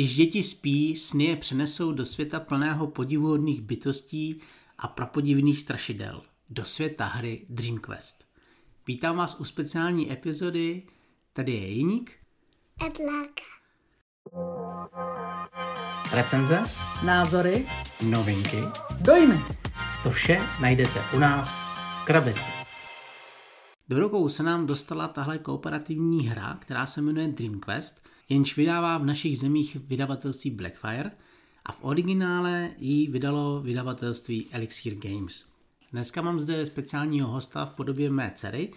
Když děti spí, sny je přenesou do světa plného podivuhodných bytostí a prapodivných strašidel. Do světa hry Dream Quest. Vítám vás u speciální epizody. Tady je Jiník. Edláka. Recenze, názory, novinky. dojmy. To vše najdete u nás v krabici. Do rukou se nám dostala tahle kooperativní hra, která se jmenuje Dream Quest, jenž vydává v našich zemích vydavatelství Blackfire a v originále ji vydalo vydavatelství Elixir Games. Dneska mám zde speciálního hosta v podobě mé dcery,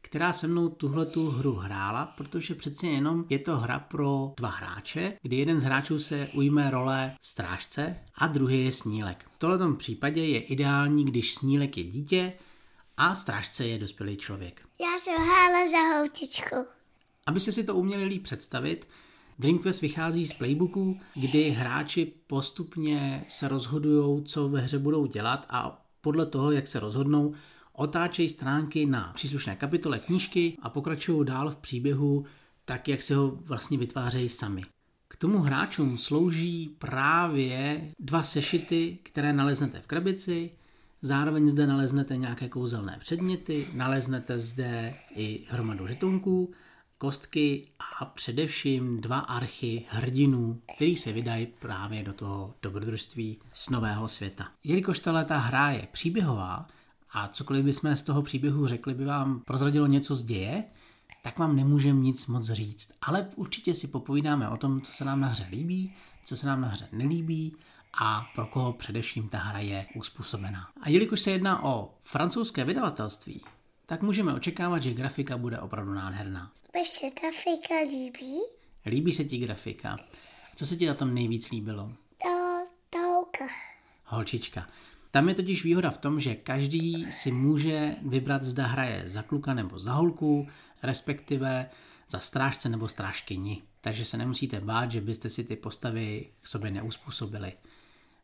která se mnou tuhle tu hru hrála, protože přece jenom je to hra pro dva hráče, kdy jeden z hráčů se ujme role strážce a druhý je snílek. V tomto případě je ideální, když snílek je dítě a strážce je dospělý člověk. Já jsem hrála za holčičku. Abyste si to uměli líp představit, Dream Quest vychází z playbooku, kdy hráči postupně se rozhodují, co ve hře budou dělat a podle toho, jak se rozhodnou, otáčejí stránky na příslušné kapitole knížky a pokračují dál v příběhu tak, jak si ho vlastně vytvářejí sami. K tomu hráčům slouží právě dva sešity, které naleznete v krabici, zároveň zde naleznete nějaké kouzelné předměty, naleznete zde i hromadu žetonků, kostky a především dva archy hrdinů, který se vydají právě do toho dobrodružství z nového světa. Jelikož tato hra je příběhová a cokoliv bychom z toho příběhu řekli, by vám prozradilo něco z děje, tak vám nemůžem nic moc říct. Ale určitě si popovídáme o tom, co se nám na hře líbí, co se nám na hře nelíbí a pro koho především ta hra je uspůsobená. A jelikož se jedná o francouzské vydavatelství, tak můžeme očekávat, že grafika bude opravdu nádherná. Mně se grafika líbí. Líbí se ti grafika? Co se ti na tom nejvíc líbilo? To, to holka. Holčička. Tam je totiž výhoda v tom, že každý si může vybrat, zda hraje za kluka nebo za holku, respektive za strážce nebo strážkyni. Takže se nemusíte bát, že byste si ty postavy k sobě neuspůsobili.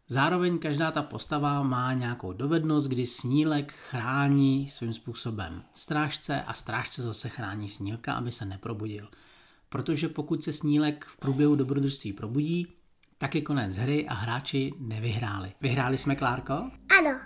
Zároveň každá ta postava má nějakou dovednost, kdy snílek chrání svým způsobem strážce a strážce zase chrání snílka, aby se neprobudil. Protože pokud se snílek v průběhu dobrodružství probudí, tak je konec hry a hráči nevyhráli. Vyhráli jsme, Klárko? Ano.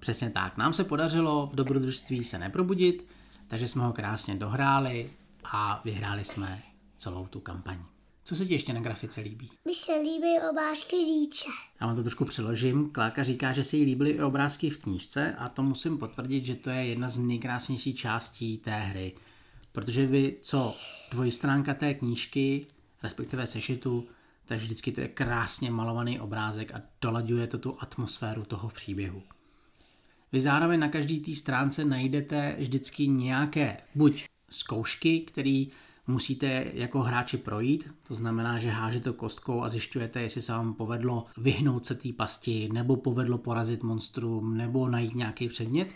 Přesně tak. Nám se podařilo v dobrodružství se neprobudit, takže jsme ho krásně dohráli a vyhráli jsme celou tu kampaň. Co se ti ještě na grafice líbí? Mně se líbí obášky líče. Já vám to trošku přeložím. Kláka říká, že se jí líbily i obrázky v knížce a to musím potvrdit, že to je jedna z nejkrásnějších částí té hry. Protože vy, co dvojstránka té knížky, respektive sešitu, tak vždycky to je krásně malovaný obrázek a dolaďuje to tu atmosféru toho příběhu. Vy zároveň na každé té stránce najdete vždycky nějaké buď zkoušky, které musíte jako hráči projít, to znamená, že hážete kostkou a zjišťujete, jestli se vám povedlo vyhnout se té pasti, nebo povedlo porazit monstrum, nebo najít nějaký předmět,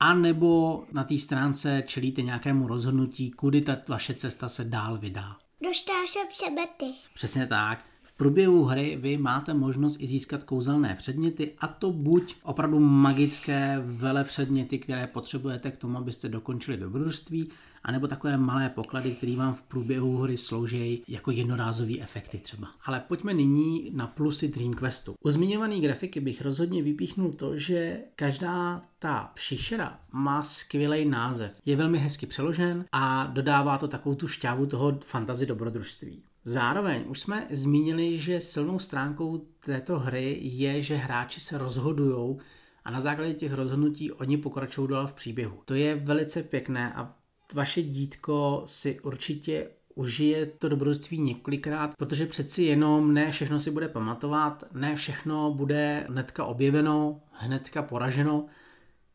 a nebo na té stránce čelíte nějakému rozhodnutí, kudy ta vaše cesta se dál vydá. Dostal jsem přebety. Přesně tak. V průběhu hry vy máte možnost i získat kouzelné předměty a to buď opravdu magické vele předměty, které potřebujete k tomu, abyste dokončili dobrodružství, anebo takové malé poklady, které vám v průběhu hry slouží jako jednorázové efekty třeba. Ale pojďme nyní na plusy Dream Questu. U zmiňované grafiky bych rozhodně vypíchnul to, že každá ta příšera má skvělý název. Je velmi hezky přeložen a dodává to takovou tu šťávu toho fantazy dobrodružství. Zároveň už jsme zmínili, že silnou stránkou této hry je, že hráči se rozhodují a na základě těch rozhodnutí oni pokračují dál v příběhu. To je velice pěkné a vaše dítko si určitě užije to dobrodružství několikrát, protože přeci jenom ne všechno si bude pamatovat, ne všechno bude hnedka objeveno, hnedka poraženo,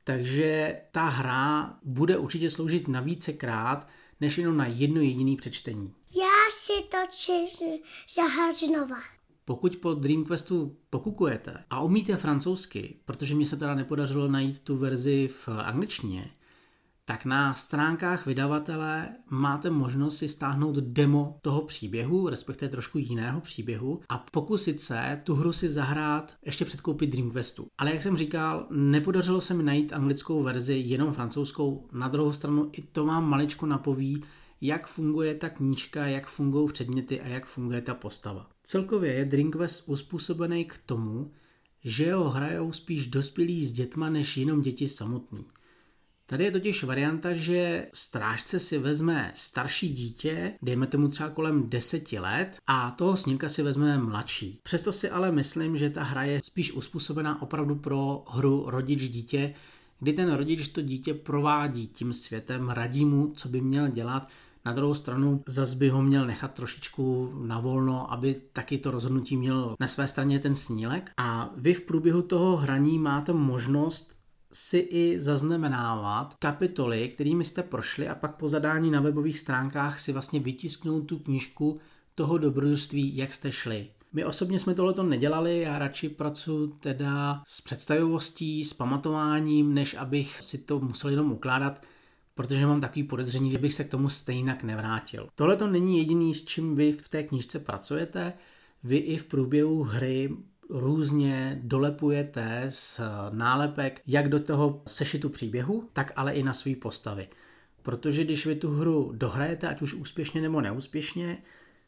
takže ta hra bude určitě sloužit na vícekrát, než jenom na jedno jediné přečtení. Já si to čili zahrát znova. Pokud po Dream Questu pokukujete a umíte francouzsky, protože mi se teda nepodařilo najít tu verzi v angličtině, tak na stránkách vydavatele máte možnost si stáhnout demo toho příběhu, respektive trošku jiného příběhu a pokusit se tu hru si zahrát ještě před koupit Dream Questu. Ale jak jsem říkal, nepodařilo se mi najít anglickou verzi, jenom francouzskou. Na druhou stranu i to vám maličko napoví, jak funguje ta knížka, jak fungují předměty a jak funguje ta postava. Celkově je Drinkwest uspůsobený k tomu, že ho hrajou spíš dospělí s dětma než jenom děti samotný. Tady je totiž varianta, že strážce si vezme starší dítě, dejme tomu třeba kolem deseti let, a toho snímka si vezme mladší. Přesto si ale myslím, že ta hra je spíš uspůsobená opravdu pro hru rodič-dítě, kdy ten rodič to dítě provádí tím světem, radí mu, co by měl dělat, na druhou stranu zas by ho měl nechat trošičku na volno, aby taky to rozhodnutí měl na své straně ten snílek. A vy v průběhu toho hraní máte možnost si i zaznamenávat kapitoly, kterými jste prošli a pak po zadání na webových stránkách si vlastně vytisknout tu knížku toho dobrodružství, jak jste šli. My osobně jsme tohleto nedělali, já radši pracuji teda s představivostí, s pamatováním, než abych si to musel jenom ukládat, protože mám takový podezření, že bych se k tomu stejnak nevrátil. Tohle to není jediný, s čím vy v té knížce pracujete. Vy i v průběhu hry různě dolepujete z nálepek jak do toho sešitu příběhu, tak ale i na své postavy. Protože když vy tu hru dohrajete, ať už úspěšně nebo neúspěšně,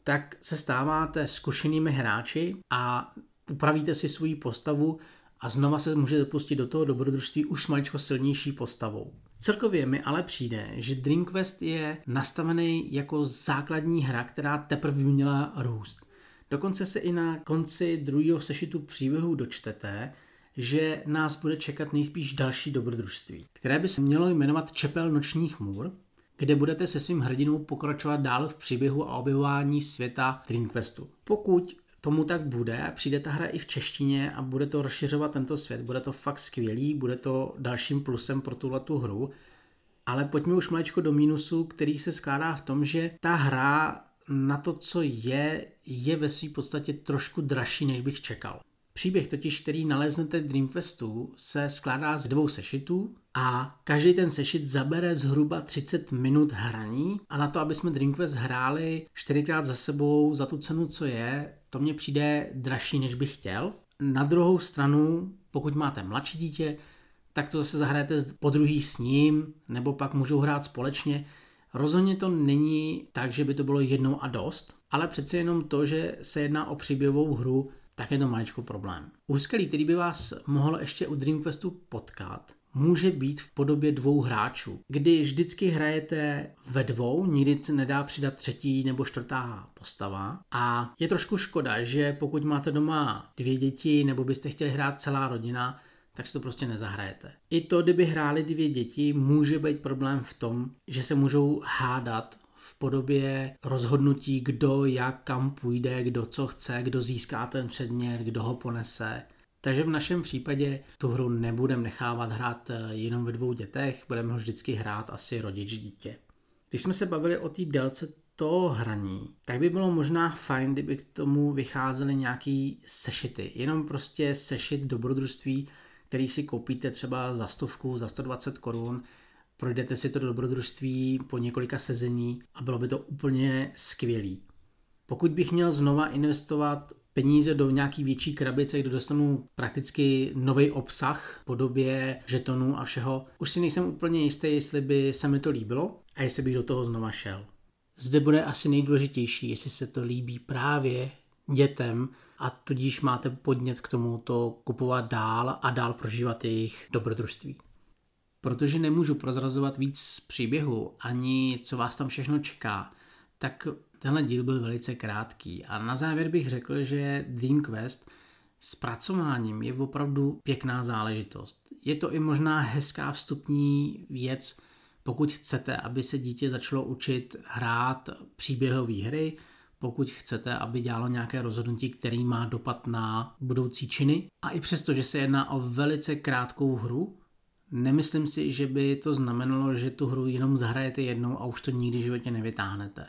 tak se stáváte zkušenými hráči a upravíte si svoji postavu a znova se můžete pustit do toho dobrodružství už s maličko silnější postavou. Celkově mi ale přijde, že Dream Quest je nastavený jako základní hra, která teprve by měla růst. Dokonce se i na konci druhého sešitu příběhu dočtete, že nás bude čekat nejspíš další dobrodružství, které by se mělo jmenovat Čepel nočních můr, kde budete se svým hrdinou pokračovat dál v příběhu a objevování světa Dream Questu. Pokud tomu tak bude přijde ta hra i v češtině a bude to rozšiřovat tento svět, bude to fakt skvělý, bude to dalším plusem pro tuhle tu hru, ale pojďme už maličko do mínusu, který se skládá v tom, že ta hra na to, co je, je ve své podstatě trošku dražší, než bych čekal. Příběh totiž, který naleznete v Dreamfestu, se skládá z dvou sešitů a každý ten sešit zabere zhruba 30 minut hraní a na to, aby jsme Dreamquest hráli čtyřikrát za sebou za tu cenu, co je, to mně přijde dražší, než bych chtěl. Na druhou stranu, pokud máte mladší dítě, tak to zase zahrajete po druhý s ním, nebo pak můžou hrát společně. Rozhodně to není tak, že by to bylo jednou a dost, ale přece jenom to, že se jedná o příběhovou hru, tak je to maličko problém. Úskalí, který by vás mohl ještě u Dreamquestu potkat, může být v podobě dvou hráčů, kdy vždycky hrajete ve dvou, nikdy se nedá přidat třetí nebo čtvrtá postava a je trošku škoda, že pokud máte doma dvě děti nebo byste chtěli hrát celá rodina, tak si to prostě nezahrajete. I to, kdyby hráli dvě děti, může být problém v tom, že se můžou hádat v podobě rozhodnutí, kdo jak kam půjde, kdo co chce, kdo získá ten předmět, kdo ho ponese. Takže v našem případě tu hru nebudeme nechávat hrát eh, jenom ve dvou dětech, budeme ho vždycky hrát asi rodič dítě. Když jsme se bavili o té délce toho hraní, tak by bylo možná fajn, kdyby k tomu vycházely nějaký sešity. Jenom prostě sešit dobrodružství, který si koupíte třeba za stovku, za 120 korun, projdete si to dobrodružství po několika sezení a bylo by to úplně skvělý. Pokud bych měl znova investovat peníze do nějaký větší krabice, kde dostanu prakticky nový obsah podobě žetonů a všeho, už si nejsem úplně jistý, jestli by se mi to líbilo a jestli bych do toho znova šel. Zde bude asi nejdůležitější, jestli se to líbí právě dětem a tudíž máte podnět k tomu to kupovat dál a dál prožívat jejich dobrodružství. Protože nemůžu prozrazovat víc z příběhu, ani co vás tam všechno čeká, tak tenhle díl byl velice krátký. A na závěr bych řekl, že Dream Quest s pracováním je opravdu pěkná záležitost. Je to i možná hezká vstupní věc, pokud chcete, aby se dítě začalo učit hrát příběhové hry, pokud chcete, aby dělalo nějaké rozhodnutí, který má dopad na budoucí činy. A i přesto, že se jedná o velice krátkou hru, nemyslím si, že by to znamenalo, že tu hru jenom zahrajete jednou a už to nikdy v životě nevytáhnete.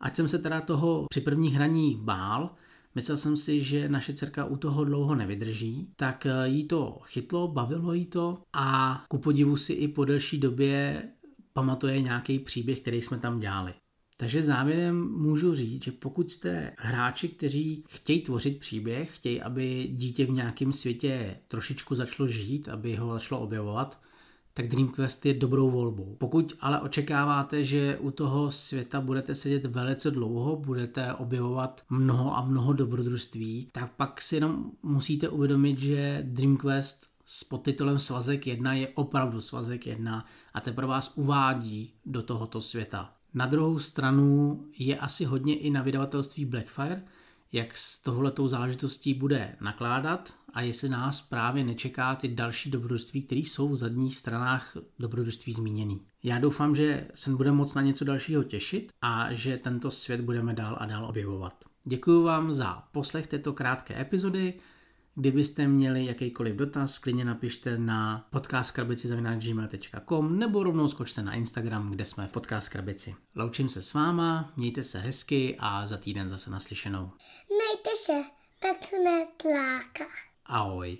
Ať jsem se teda toho při prvních hraní bál, myslel jsem si, že naše dcerka u toho dlouho nevydrží, tak jí to chytlo, bavilo jí to a ku podivu si i po delší době pamatuje nějaký příběh, který jsme tam dělali. Takže závěrem můžu říct, že pokud jste hráči, kteří chtějí tvořit příběh, chtějí, aby dítě v nějakém světě trošičku začalo žít, aby ho začalo objevovat, tak DreamQuest je dobrou volbou. Pokud ale očekáváte, že u toho světa budete sedět velice dlouho, budete objevovat mnoho a mnoho dobrodružství, tak pak si jenom musíte uvědomit, že DreamQuest s podtitulem Svazek 1 je opravdu Svazek 1 a teprve vás uvádí do tohoto světa. Na druhou stranu je asi hodně i na vydavatelství Blackfire, jak s tohletou záležitostí bude nakládat a jestli nás právě nečeká ty další dobrodružství, které jsou v zadních stranách dobrodružství zmíněný. Já doufám, že se budeme moc na něco dalšího těšit a že tento svět budeme dál a dál objevovat. Děkuji vám za poslech této krátké epizody. Kdybyste měli jakýkoliv dotaz, klidně napište na podcastkrabici.gmail.com nebo rovnou skočte na Instagram, kde jsme v Podcast Krabici. Loučím se s váma, mějte se hezky a za týden zase naslyšenou. Mějte se, pěkné tláka. Ahoj.